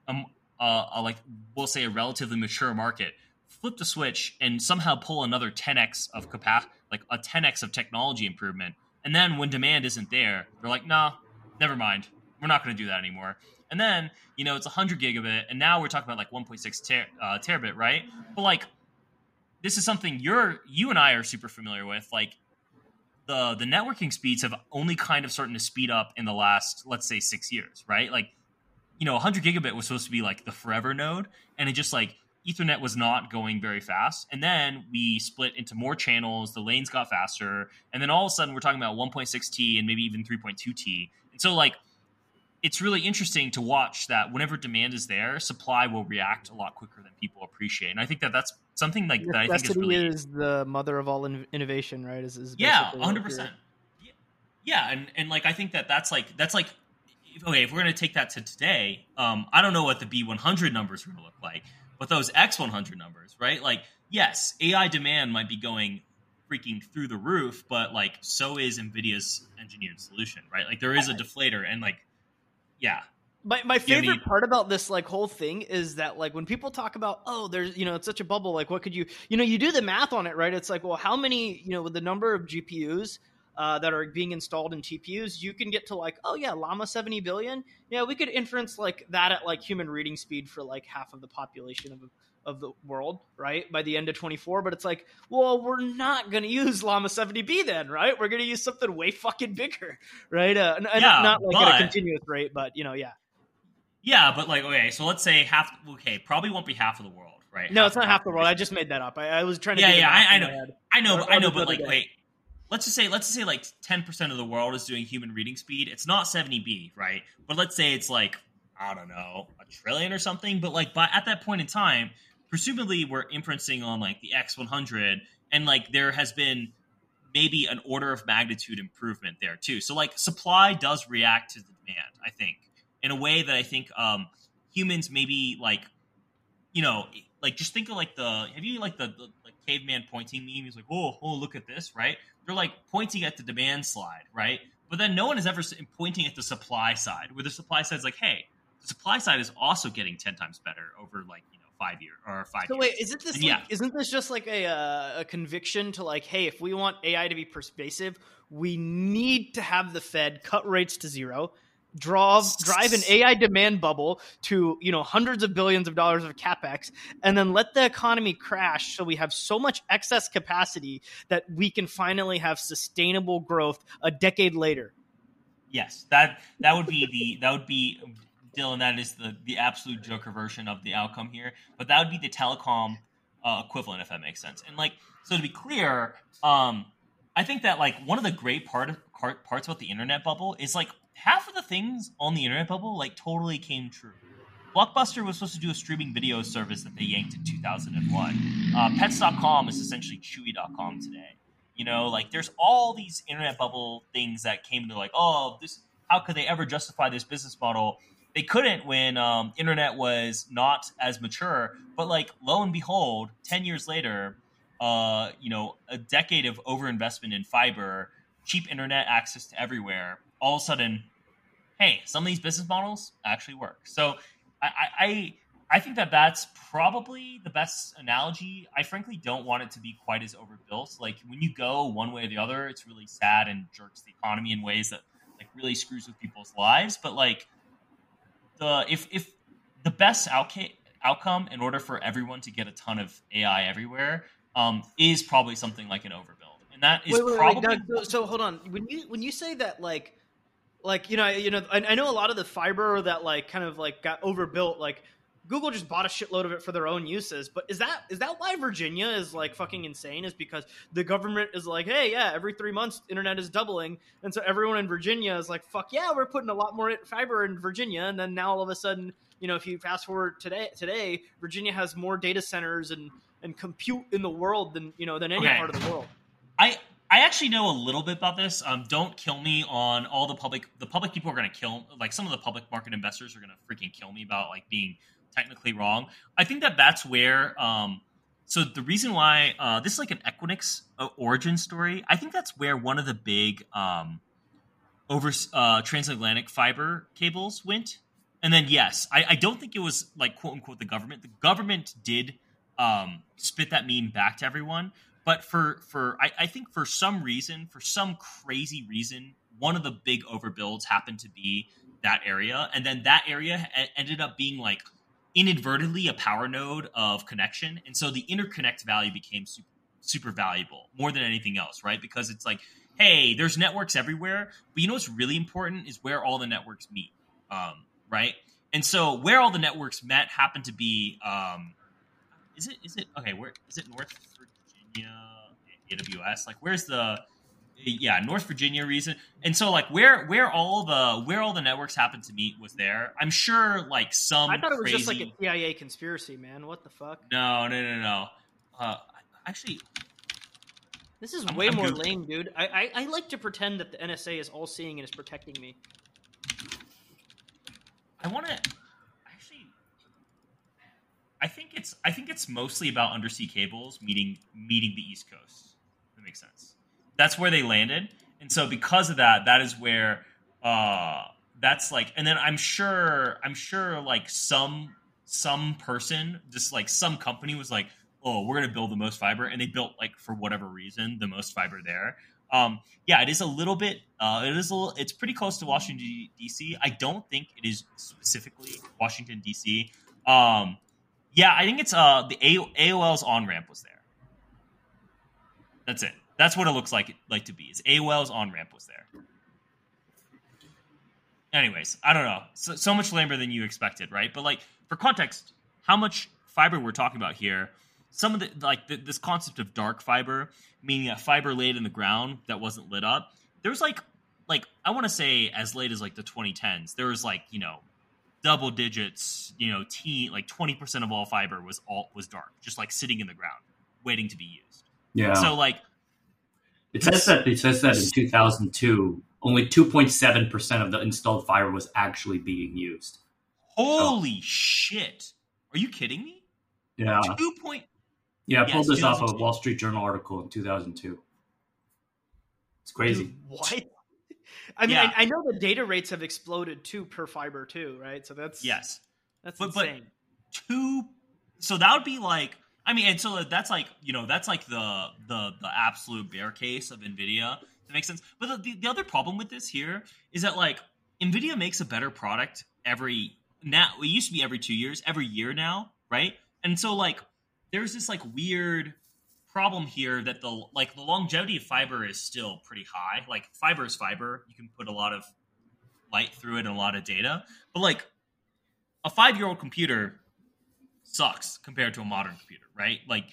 Speaker 3: um, a, like we'll say a relatively mature market flip the switch and somehow pull another 10x of capacity, like a 10x of technology improvement. And then when demand isn't there, they're like, nah, never mind. We're not going to do that anymore. And then you know it's 100 gigabit, and now we're talking about like 1.6 ter- uh, terabit, right? But like, this is something you're you and I are super familiar with. Like the the networking speeds have only kind of starting to speed up in the last let's say six years, right? Like, you know, 100 gigabit was supposed to be like the forever node, and it just like Ethernet was not going very fast. And then we split into more channels, the lanes got faster, and then all of a sudden we're talking about 1.6T and maybe even 3.2T. And so like it's really interesting to watch that whenever demand is there, supply will react a lot quicker than people appreciate. And I think that that's something like that I think is really
Speaker 1: is the mother of all in- innovation, right? Is, is
Speaker 3: yeah, hundred percent. Yeah, and and like I think that that's like that's like if- okay. If we're gonna take that to today, um, I don't know what the B one hundred numbers are gonna look like, but those X one hundred numbers, right? Like yes, AI demand might be going freaking through the roof, but like so is Nvidia's engineered solution, right? Like there is a deflator, and like yeah,
Speaker 1: My my favorite part about this like whole thing is that like when people talk about oh there's you know it's such a bubble like what could you you know you do the math on it right? It's like well how many you know with the number of GPUs uh, that are being installed in TPUs you can get to like oh yeah llama 70 billion? Yeah we could inference like that at like human reading speed for like half of the population of of the world right by the end of 24 but it's like well we're not going to use llama 70b then right we're going to use something way fucking bigger right uh, and, and
Speaker 3: Yeah,
Speaker 1: not like at a continuous rate but you know yeah
Speaker 3: yeah, but like okay, so let's say half. Okay, probably won't be half of the world, right?
Speaker 1: No, it's not half the world. I just made that up. I, I was trying to.
Speaker 3: Yeah, yeah, I- I know. I know,
Speaker 1: Or-
Speaker 3: but I know, but like,
Speaker 1: day.
Speaker 3: wait. Let's just say, let's just say, like, ten percent of the world is doing human reading speed. It's not seventy B, right? But let's say it's like, I don't know, a trillion or something. But like, by at that point in time, presumably we're inferencing on like the X one hundred, and like there has been maybe an order of magnitude improvement there too. So like, supply does react to the demand. I think in a way that I think um, humans maybe like you know, like just think of like the have you like the, the like caveman pointing meme? He's like, oh, oh, look at this, right? They're like pointing at the demand slide, right? But then no one is ever pointing at the supply side, where the supply side's like, hey, the supply side is also getting ten times better over like you know five year or five.
Speaker 1: So
Speaker 3: years.
Speaker 1: wait, isn't this like,
Speaker 3: yeah.
Speaker 1: isn't this just like a uh, a conviction to like, hey, if we want AI to be pervasive, we need to have the Fed cut rates to zero, draw drive an AI demand bubble to you know hundreds of billions of dollars of capex, and then let the economy crash so we have so much excess capacity that we can finally have sustainable growth a decade later.
Speaker 3: Yes, that that would be the that would be Dylan. That is the the absolute Joker version of the outcome here. But that would be the telecom uh, equivalent, if that makes sense. And like, so to be clear, um, I think that like one of the great part part parts about the internet bubble is like half of the things on the internet bubble like totally came true. Blockbuster was supposed to do a streaming video service that they yanked in 2001. Uh, Pets.com is essentially Chewy.com today. You know, like there's all these internet bubble things that came to like, oh, this how could they ever justify this business model? They couldn't when um, internet was not as mature. But like, lo and behold, ten years later, uh, you know, a decade of overinvestment in fiber, cheap internet access to everywhere. All of a sudden, hey, some of these business models actually work. So I, I, I I think that that's probably the best analogy. I frankly don't want it to be quite as overbuilt. Like when you go one way or the other, it's really sad and jerks the economy in ways that like really screws with people's lives. But like the if if the best outca- outcome in order for everyone to get a ton of AI everywhere um, is probably something like an overbuild, and that is
Speaker 1: wait, wait,
Speaker 3: probably
Speaker 1: wait, Doug, so, so hold on. When you when you say that, like, like you know, you know, I, I know a lot of the fiber that like kind of like got overbuilt. Like, Google just bought a shitload of it for their own uses. But is that is that why Virginia is like fucking insane? Is because the government is like, hey, yeah, every three months internet is doubling, and so everyone in Virginia is like, fuck yeah, we're putting a lot more fiber in Virginia, and then now all of a sudden, you know, if you fast forward today, today Virginia has more data centers and and compute in the world than you know than any
Speaker 3: Okay.
Speaker 1: part of the world.
Speaker 3: I I actually know a little bit about this. Um, don't kill me on all the public. The public people are going to kill. Like some of the public market investors are going to freaking kill me about like being technically wrong. I think that that's where. Um, so the reason why uh, this is like an Equinix uh, origin story. I think that's where one of the big um, over uh, transatlantic fiber cables went. And then yes, I, I don't think it was like quote unquote the government. The government did um, spit that meme back to everyone but for for I, I think for some reason for some crazy reason one of the big overbuilds happened to be that area and then that area ended up being like inadvertently a power node of connection and so the interconnect value became super super valuable more than anything else, right? Because it's like, hey, there's networks everywhere, but you know what's really important is where all the networks meet, um, right? And so where all the networks met happened to be, um, is it is it okay? Where is it? North Virginia, AWS. Like, where's the yeah North Virginia reason? And so like where where all the where all the networks happened to meet was there. I'm sure like some.
Speaker 1: I thought it was
Speaker 3: crazy...
Speaker 1: just like a CIA conspiracy, man. What the fuck?
Speaker 3: No, no, no, no. Uh, actually,
Speaker 1: this is
Speaker 3: I'm-
Speaker 1: way
Speaker 3: I'm
Speaker 1: more
Speaker 3: Goog-
Speaker 1: lame, dude. I, I I like to pretend that the NSA is all seeing and is protecting me.
Speaker 3: I want to actually. I think it's I think it's mostly about undersea cables meeting meeting the East Coast. That makes sense. That's where they landed, and so because of that, that is where uh that's like. And then I'm sure I'm sure like some some person just like some company was like, oh, we're gonna build the most fiber, and they built like for whatever reason the most fiber there. Um, yeah, it is a little bit. Uh, it is a little. It's pretty close to Washington D.C. I don't think it is specifically Washington D.C. Um, yeah, I think it's uh the AOL's on ramp was there. That's it. That's what it looks like like to be. Is AOL's on ramp was there. Anyways, I don't know. So, so much lamer than you expected, right? But like for context, how much fiber we're talking about here? Some of the like the, this concept of dark fiber, meaning a fiber laid in the ground that wasn't lit up. There's like like I want to say as late as like the 2010s, there was like you know double digits, you know, teen like 20 percent of all fiber was all was dark, just like sitting in the ground, waiting to be used.
Speaker 2: Yeah.
Speaker 3: So like
Speaker 2: it says that it says that in 2002, only 2.7 percent of the installed fiber was actually being used.
Speaker 3: holy shit, are you kidding me?
Speaker 2: Yeah.
Speaker 3: Two point
Speaker 2: Yeah, I pulled
Speaker 3: Yes,
Speaker 2: this off a Wall Street Journal article in 2002. It's crazy.
Speaker 1: Dude, what? [laughs] I mean,
Speaker 3: Yeah.
Speaker 1: I, I know the data rates have exploded too per fiber too, right? So that's
Speaker 3: yes.
Speaker 1: that's
Speaker 3: But- but-
Speaker 1: insane.
Speaker 3: two so that would be like i mean and so that's like you know that's like the the the absolute bear case of nvidia that makes sense. But the, the, the other problem with this here is that like nvidia makes a better product every now it used to be every two years every year now right? And so like there's this like weird problem here that the like the longevity of fiber is still pretty high. Like fiber is fiber. You can put a lot of light through it and a lot of data. But like a five year old computer sucks compared to a modern computer, right? Like,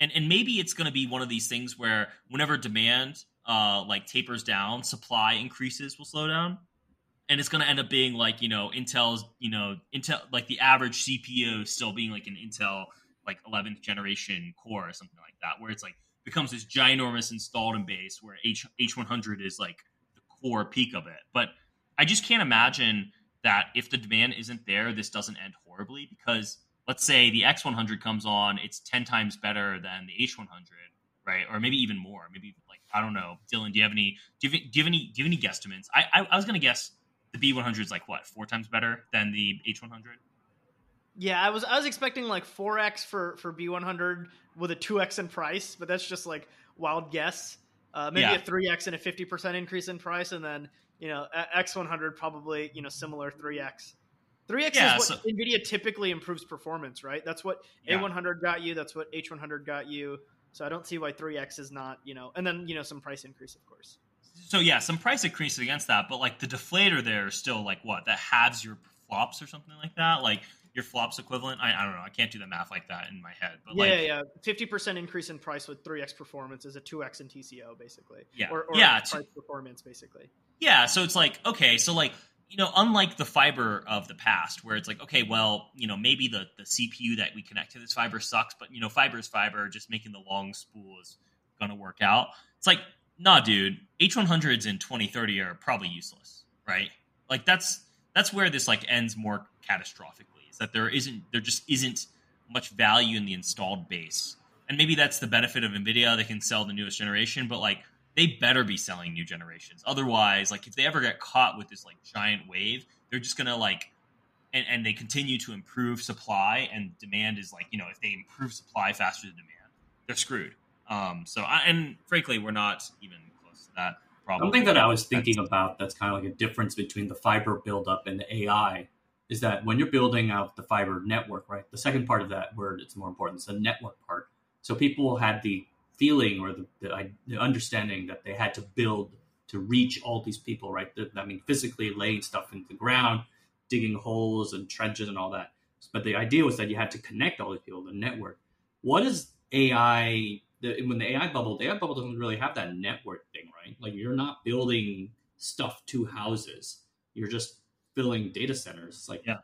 Speaker 3: and and maybe it's going to be one of these things where whenever demand uh like tapers down, supply increases will slow down, and it's going to end up being like you know Intel's you know Intel like the average CPU still being like an Intel like 11th generation core or something like that, where it's like becomes this ginormous installed in base where H H100 is like the core peak of it, but I just can't imagine that if the demand isn't there, this doesn't end horribly because let's say the X100 comes on, it's 10 times better than the H100, right? Or maybe even more. Maybe like I don't know. Dylan, do you have any do you have, do you have any do you have any guesstimates? I I, I was going to guess the B100 is like what, 4 times better than the H100?
Speaker 1: Yeah, I was I was expecting like four x for for B one hundred with a two x in price, but that's just like wild guess. Uh, maybe
Speaker 3: Yeah.
Speaker 1: a three x and a fifty percent increase in price, and then you know X one hundred probably you know similar three x. Three x
Speaker 3: Yeah,
Speaker 1: is what
Speaker 3: so-
Speaker 1: Nvidia typically improves performance, right? That's what
Speaker 3: Yeah.
Speaker 1: A one hundred got you. That's what H one hundred got you. So I don't see why three x is not you know, and then you know some price increase, of course.
Speaker 3: So yeah, some price increases against that, but like the deflator there is still like what that halves your flops or something like that. Like your flops equivalent. I, I don't know. I can't do the math like that in my head. But
Speaker 1: yeah,
Speaker 3: like
Speaker 1: yeah, yeah. Fifty percent increase in price with three x performance is a two x in TCO, basically.
Speaker 3: Yeah.
Speaker 1: or, or
Speaker 3: Yeah,
Speaker 1: price
Speaker 3: to-
Speaker 1: performance, basically.
Speaker 3: Yeah, so it's like okay, so like you know, unlike the fiber of the past, where it's like okay, well, you know, maybe the the CPU that we connect to this fiber sucks, but you know, fiber is fiber. Just making the long spool is gonna work out. It's like, nah, dude, H100s in 2030 are probably useless, right? Like that's that's where this like ends more catastrophically. Is that there isn't there just isn't much value in the installed base, and maybe that's the benefit of Nvidia. They can sell the newest generation, but like they better be selling new generations. Otherwise, like if they ever get caught with this like giant wave, they're just gonna like and, and they continue to improve supply and demand is like, you know, if they improve supply faster than demand, they're screwed. Um so I, and frankly we're not even close to that problem.
Speaker 2: Something that I was thinking about that's kind of like a difference between the fiber buildup and the AI is that when you're building out the fiber network, right? The second part of that word it's more important it's the network part. So people had the feeling or the, the, the understanding that they had to build to reach all these people, right? I mean, physically laying stuff into the ground, digging holes and trenches and all that. But the idea was that you had to connect all these people, the network. What is AI? The, when the AI bubble, the AI bubble doesn't really have that network thing, right? Like you're not building stuff to houses. You're just filling data centers. It's Like
Speaker 3: Yeah.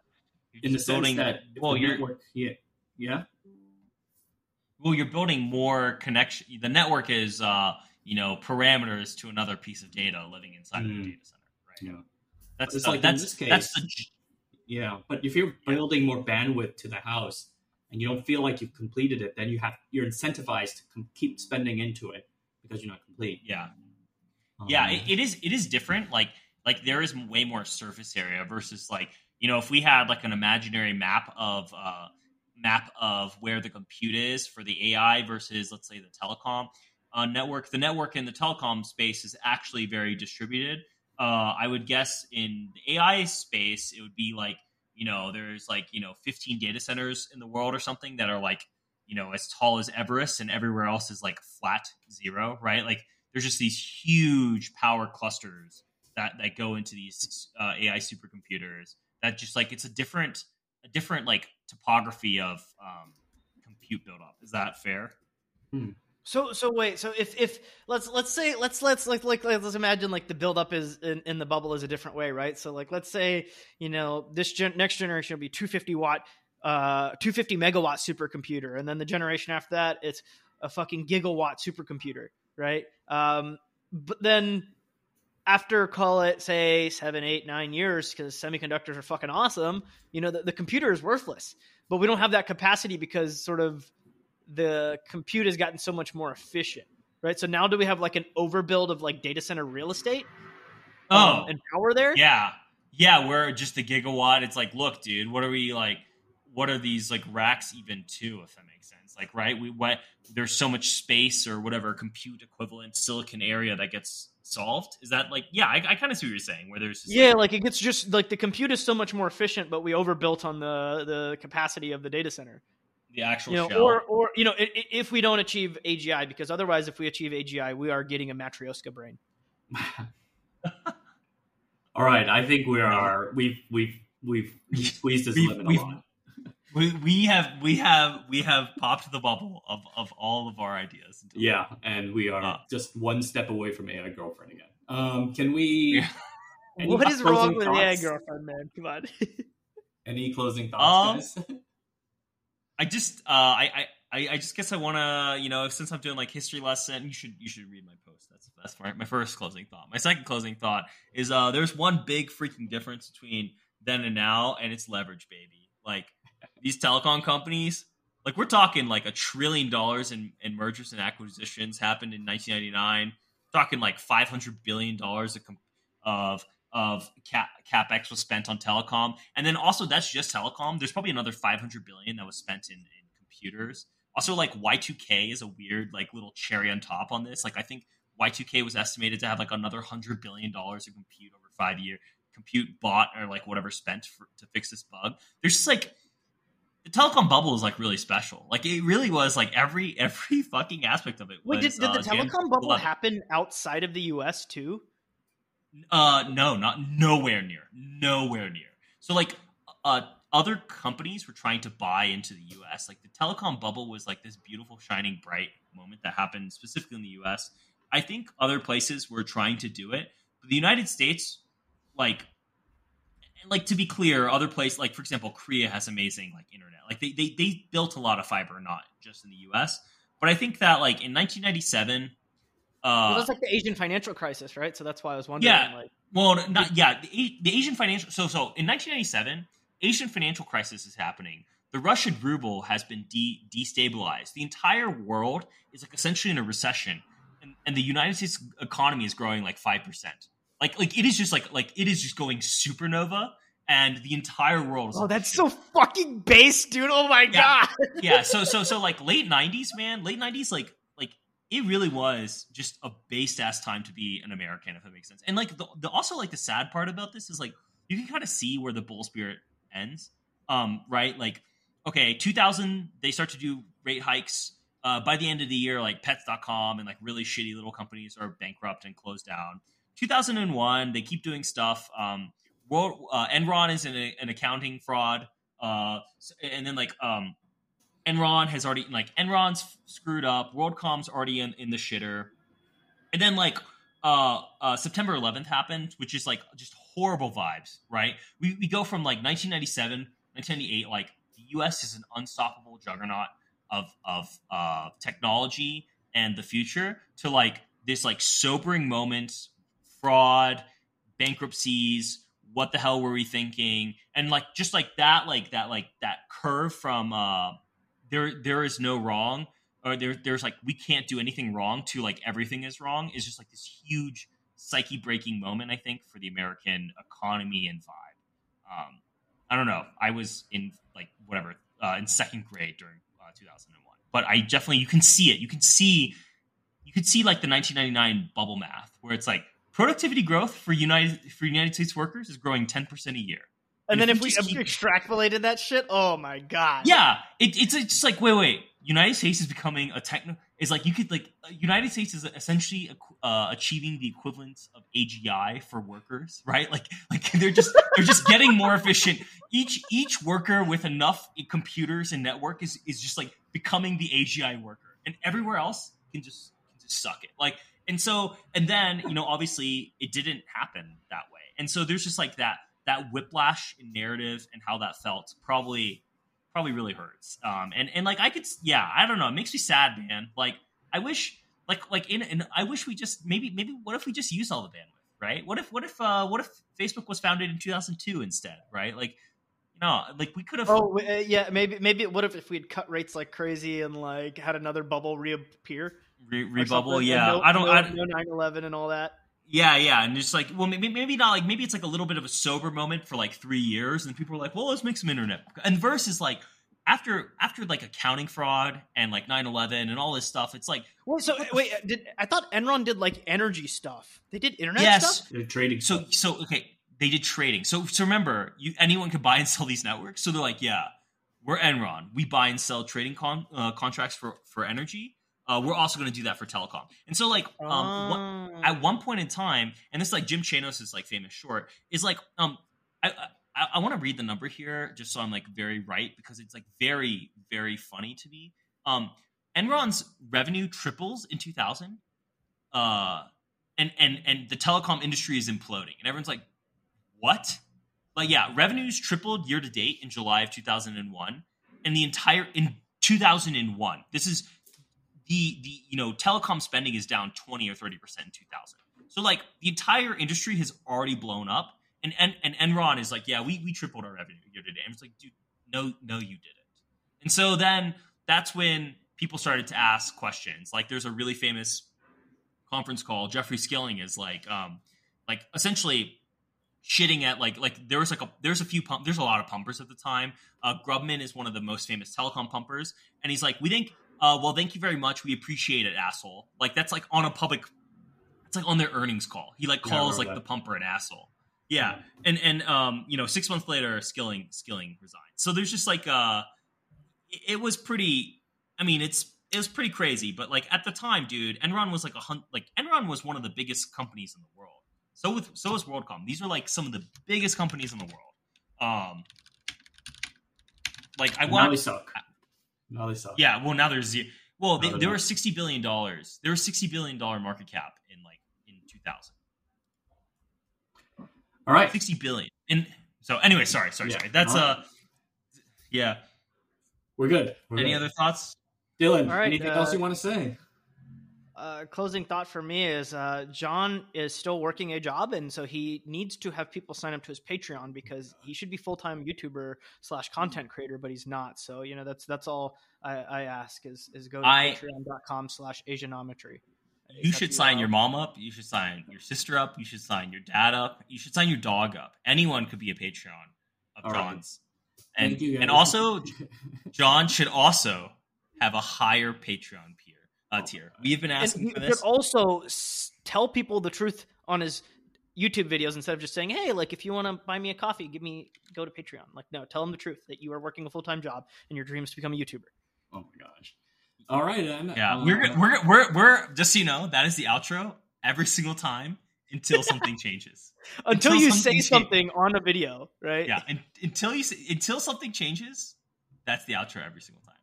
Speaker 2: in the sense that
Speaker 3: well,
Speaker 2: network, yeah, yeah,
Speaker 3: well, you're building more connection. The network is, uh, you know, parameters to another piece of data living inside of
Speaker 2: Mm.
Speaker 3: the data center, right?
Speaker 2: yeah.
Speaker 3: That's
Speaker 2: It's
Speaker 3: the,
Speaker 2: like in this case-
Speaker 3: that's the
Speaker 2: Yeah, but if you're building more bandwidth to the house and you don't feel like you've completed it, then you have you're incentivized to com- keep spending into it because you're not complete.
Speaker 3: yeah.
Speaker 2: Um,
Speaker 3: yeah it, it is it is different like like there is way more surface area versus like you know if we had like an imaginary map of uh map of where the compute is for the ai versus let's say the telecom uh, network the network in the telecom space is actually very distributed uh i would guess in the ai space it would be like you know there's like you know 15 data centers in the world or something that are like you know as tall as everest and everywhere else is like flat zero right like there's just these huge power clusters that that go into these uh, AI supercomputers. That just like it's a different a different like topography of um, compute buildup. Is that fair?
Speaker 1: So so wait so if if let's let's say let's let's like like let's imagine like the buildup is in, in the bubble is a different way right so like let's say you know this gen- next generation will be 250 watt uh 250 megawatt supercomputer and then the generation after that it's a fucking gigawatt supercomputer right um but then after call it say seven eight nine years because semiconductors are fucking awesome you know the, the computer is worthless but we don't have that capacity because sort of the compute has gotten so much more efficient, right? So now do we have like an overbuild of like data center real estate um,
Speaker 3: Oh,
Speaker 1: and power there?
Speaker 3: yeah, yeah. We're just a gigawatt. It's like, look, dude, what are we like? What are these like racks even to? If that makes sense, like, right? We what? There's so much space or whatever compute equivalent silicon area that gets solved. Is that like, yeah? I, I kind of see what you're saying. Where there's just,
Speaker 1: Yeah, like it gets just like the compute is so much more efficient, but we overbuilt on the the capacity of the data center.
Speaker 3: the actual
Speaker 1: You know,
Speaker 3: shell.
Speaker 1: or or you know, i- i- if we don't achieve AGI, because otherwise, if we achieve AGI, we are getting a Matryoshka brain. [laughs]
Speaker 2: All right, I think we are we've we've we've squeezed this
Speaker 3: We've-
Speaker 2: lemon a
Speaker 3: we've-
Speaker 2: lot.
Speaker 3: We, we have we have we have popped the bubble of, of all of our ideas.
Speaker 2: Yeah, and we are
Speaker 3: Uh.
Speaker 2: just one step away from AI girlfriend again. Um, can we?
Speaker 3: Yeah. [laughs]
Speaker 1: what is wrong with yeah,
Speaker 2: thoughts?
Speaker 1: girlfriend, man? Come on. [laughs]
Speaker 2: Any closing thoughts, guys? [laughs]
Speaker 3: I just uh, I, I I just guess I want to you know since I'm doing like history lesson, you should you should read my post. That's that's my, my first closing thought. My second closing thought is uh, there's one big freaking difference between then and now, and it's leverage, baby. Like these telecom companies, like we're talking like a trillion dollars in, in mergers and acquisitions happened in 1999. Talking like 500 billion dollars of of cap, capex was spent on telecom, and then also that's just telecom. There's probably another 500 billion that was spent in, in computers. Also, like Y2K is a weird like little cherry on top on this. Like I think Y2K was estimated to have like another hundred billion dollars of compute over five year compute bought or like whatever spent for, to fix this bug. There's just like the telecom bubble is like really special. Like it really was like every [laughs] every fucking aspect of it.
Speaker 1: Wait, did,
Speaker 3: was,
Speaker 1: did the
Speaker 3: uh,
Speaker 1: telecom bubble happen outside of the U.S. too?
Speaker 3: Uh, no, not nowhere near, nowhere near. So like, uh, other companies were trying to buy into the U.S. Like the telecom bubble was like this beautiful, shining, bright moment that happened specifically in the U.S. I think other places were trying to do it, but the United States, like, like to be clear, other places, like for example, Korea has amazing like internet. Like they they they built a lot of fiber, not just in the U.S. But I think that like in 1997. Uh,
Speaker 1: well, that's like the Asian financial crisis, right? So that's why I was wondering.
Speaker 3: Yeah.
Speaker 1: Like,
Speaker 3: well, not yeah. The, the Asian financial so so in 1997, Asian financial crisis is happening. The Russian ruble has been de- destabilized. The entire world is like essentially in a recession, and, and the United States economy is growing like five percent. Like like it is just like like it is just going supernova, and the entire world. Is
Speaker 1: oh,
Speaker 3: like,
Speaker 1: that's so fucking base, dude. Oh my
Speaker 3: Yeah.
Speaker 1: god. [laughs]
Speaker 3: yeah. So so so like late 90s, man. Late 90s, like like it really was just a based ass time to be an American, if that makes sense. And like the, the also like the sad part about this is like you can kind of see where the bull spirit ends. Um, right? Like, okay, 2000 they start to do rate hikes. uh, by the end of the year, like Pets.com and like really shitty little companies are bankrupt and closed down. 2001, they keep doing stuff. Um, World, uh, Enron is an, an accounting fraud, uh, and then like um, Enron has already like Enron's screwed up. WorldCom's already in, in the shitter, and then like uh, uh, September 11th happened, which is like just horrible vibes, right? We, we go from like 1997, 1998, like the U.S. is an unstoppable juggernaut of of uh, technology and the future, to like this like sobering moment, fraud, bankruptcies. What the hell were we thinking? And like just like that, like that, like that curve from uh, there there is no wrong or there, there's like we can't do anything wrong to like everything is wrong is just like this huge psyche breaking moment i think for the american economy and vibe um, i don't know i was in like whatever uh, in second grade during uh, 2001 but i definitely you can see it you can see you can see like the 1999 bubble math where it's like productivity growth for united for united states workers is growing 10% a year
Speaker 1: And,
Speaker 3: And
Speaker 1: then
Speaker 3: if we
Speaker 1: we, we
Speaker 3: keep-
Speaker 1: extrapolated that shit, oh my god.
Speaker 3: Yeah, it, it's it's just like wait, wait. United States is becoming a techno. Is like you could like United States is essentially uh, achieving the equivalent of AGI for workers, right? Like like [laughs] they're just they're just getting more efficient. Each each worker with enough computers and network is is just like becoming the AGI worker, and everywhere else can just can just suck it. Like and so and then you know obviously it didn't happen that way, and so there's just like that that whiplash in narrative and how that felt probably probably really hurts. Um, and and like I could, yeah, I don't know. It makes me sad, man. Like I wish, like like in, in I wish we just maybe maybe what if we just use all the bandwidth, right? What if what if uh, what if Facebook was founded in 2002 instead, right? Like you know, like we could have.
Speaker 1: Oh uh, yeah, maybe maybe what if if we had cut rates like crazy and like had another bubble reappear?
Speaker 3: Re- rebubble, yeah.
Speaker 1: no,
Speaker 3: I don't.
Speaker 1: no,
Speaker 3: I,
Speaker 1: no 9/11 and all that.
Speaker 3: Yeah, yeah, and just like, well, maybe maybe not like maybe it's like a little bit of a sober moment for like three years, and people are like, well, let's make some internet. And versus like after after like accounting fraud and like 9-11 and all this stuff, it's like
Speaker 1: Well, so wait, did I thought Enron did like energy stuff? They did internet
Speaker 3: yes,
Speaker 1: stuff.
Speaker 2: They're trading.
Speaker 3: so so okay, they did trading. So so remember, you anyone could buy and sell these networks. So they're like, yeah, we're Enron. We buy and sell trading con- uh, contracts for for energy. Uh, we're also going to do that for telecom. And so like um, what,
Speaker 1: Oh.
Speaker 3: at one point in time, and this is like Jim Chanos is like famous short is like um I I, I want to read the number here just so I'm like very right because it's like very very funny to me. Um, Enron's revenue triples in 2000, uh, and and and the telecom industry is imploding, and everyone's like, what? Like yeah, revenues tripled year to date in July of 2001, and the entire in 2001. This is the the you know telecom spending is down 20 or 30 percent in 2000 so like the entire industry has already blown up and and, and enron is like yeah we we tripled our revenue year to date. And it's like dude no no you didn't. And so then that's when people started to ask questions. Like there's a really famous conference call. Jeffrey skilling is like um like essentially shitting at like like there was like a there's a few pump there's a lot of pumpers at the time. Uh grubman is one of the most famous telecom pumpers and he's like we think uh, well, thank you very much. We appreciate it, asshole. Like that's like on a public, it's like on their earnings call. He like calls
Speaker 2: remember
Speaker 3: like the pumper an asshole. Yeah, and and um, you know, six months later, Skilling Skilling resigned. So there's just like uh, it, was pretty. I mean, it's it was pretty crazy, but like at the time, dude, Enron was like a hun- like Enron was one of the biggest companies in the world. So with so was WorldCom. These are like some of the biggest companies in the world. Um, like I want.
Speaker 2: now they suck. Now they suck.
Speaker 3: yeah, well now there's zero. Well, they,
Speaker 2: they're
Speaker 3: there were sixty billion dollars. There was sixty billion dollar market cap in like in two thousand.
Speaker 2: All right.
Speaker 3: Sixty billion. And so anyway, sorry, sorry,
Speaker 2: Yeah,
Speaker 3: sorry. That's
Speaker 2: all
Speaker 3: uh, yeah.
Speaker 2: We're good. We're
Speaker 3: Any
Speaker 2: good.
Speaker 3: other thoughts?
Speaker 2: Dylan?
Speaker 1: All right,
Speaker 2: anything
Speaker 1: uh,
Speaker 2: else you want to say?
Speaker 1: Uh, closing thought for me is uh, Jon is still working a job, and so he needs to have people sign up to his Patreon because he should be full time YouTuber slash content creator, but he's not. So you know that's that's all I, I ask is is go to
Speaker 3: I-
Speaker 1: patreon.com slash Asianometry.
Speaker 3: You should sign your mom up. You should sign your sister up. You should sign your dad up. You should sign your dog up. Anyone could be a Patreon of
Speaker 2: All right.
Speaker 3: Jon's. And
Speaker 2: Thank you,
Speaker 3: and also [laughs] John should also have a higher Patreon tier. Uh,
Speaker 2: Oh,
Speaker 3: tier. We've been asking
Speaker 1: he
Speaker 3: for
Speaker 1: should
Speaker 3: this.
Speaker 1: also s- tell people the truth on his YouTube videos instead of just saying, "Hey, like if you want to buy me a coffee, give me go to Patreon." Like, no, tell them the truth that you are working a full time job and your dream is to become a YouTuber.
Speaker 2: oh my gosh. All right, then.
Speaker 3: Yeah,
Speaker 2: Uh,
Speaker 3: we're, we're we're we're just so you know that is the outro every single time until something [laughs] changes.
Speaker 1: Until,
Speaker 3: Until
Speaker 1: you
Speaker 3: something
Speaker 1: say
Speaker 3: change-
Speaker 1: something on a video, right?
Speaker 3: Yeah, and, until you say, until something changes, that's the outro every single time.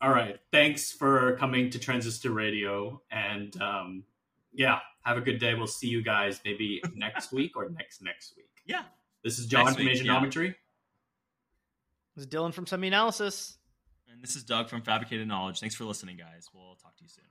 Speaker 3: So
Speaker 2: All right. Thanks for coming to Transistor Radio. And um, yeah, have a good day. We'll see you guys maybe [laughs] next week or next next week.
Speaker 3: yeah,
Speaker 2: This is Jon
Speaker 3: Next
Speaker 2: from
Speaker 3: week, yeah.
Speaker 2: Asianometry.
Speaker 1: This is Dylan from SemiAnalysis.
Speaker 3: and this is Doug from Fabricated Knowledge. Thanks for listening, guys. We'll talk to you soon.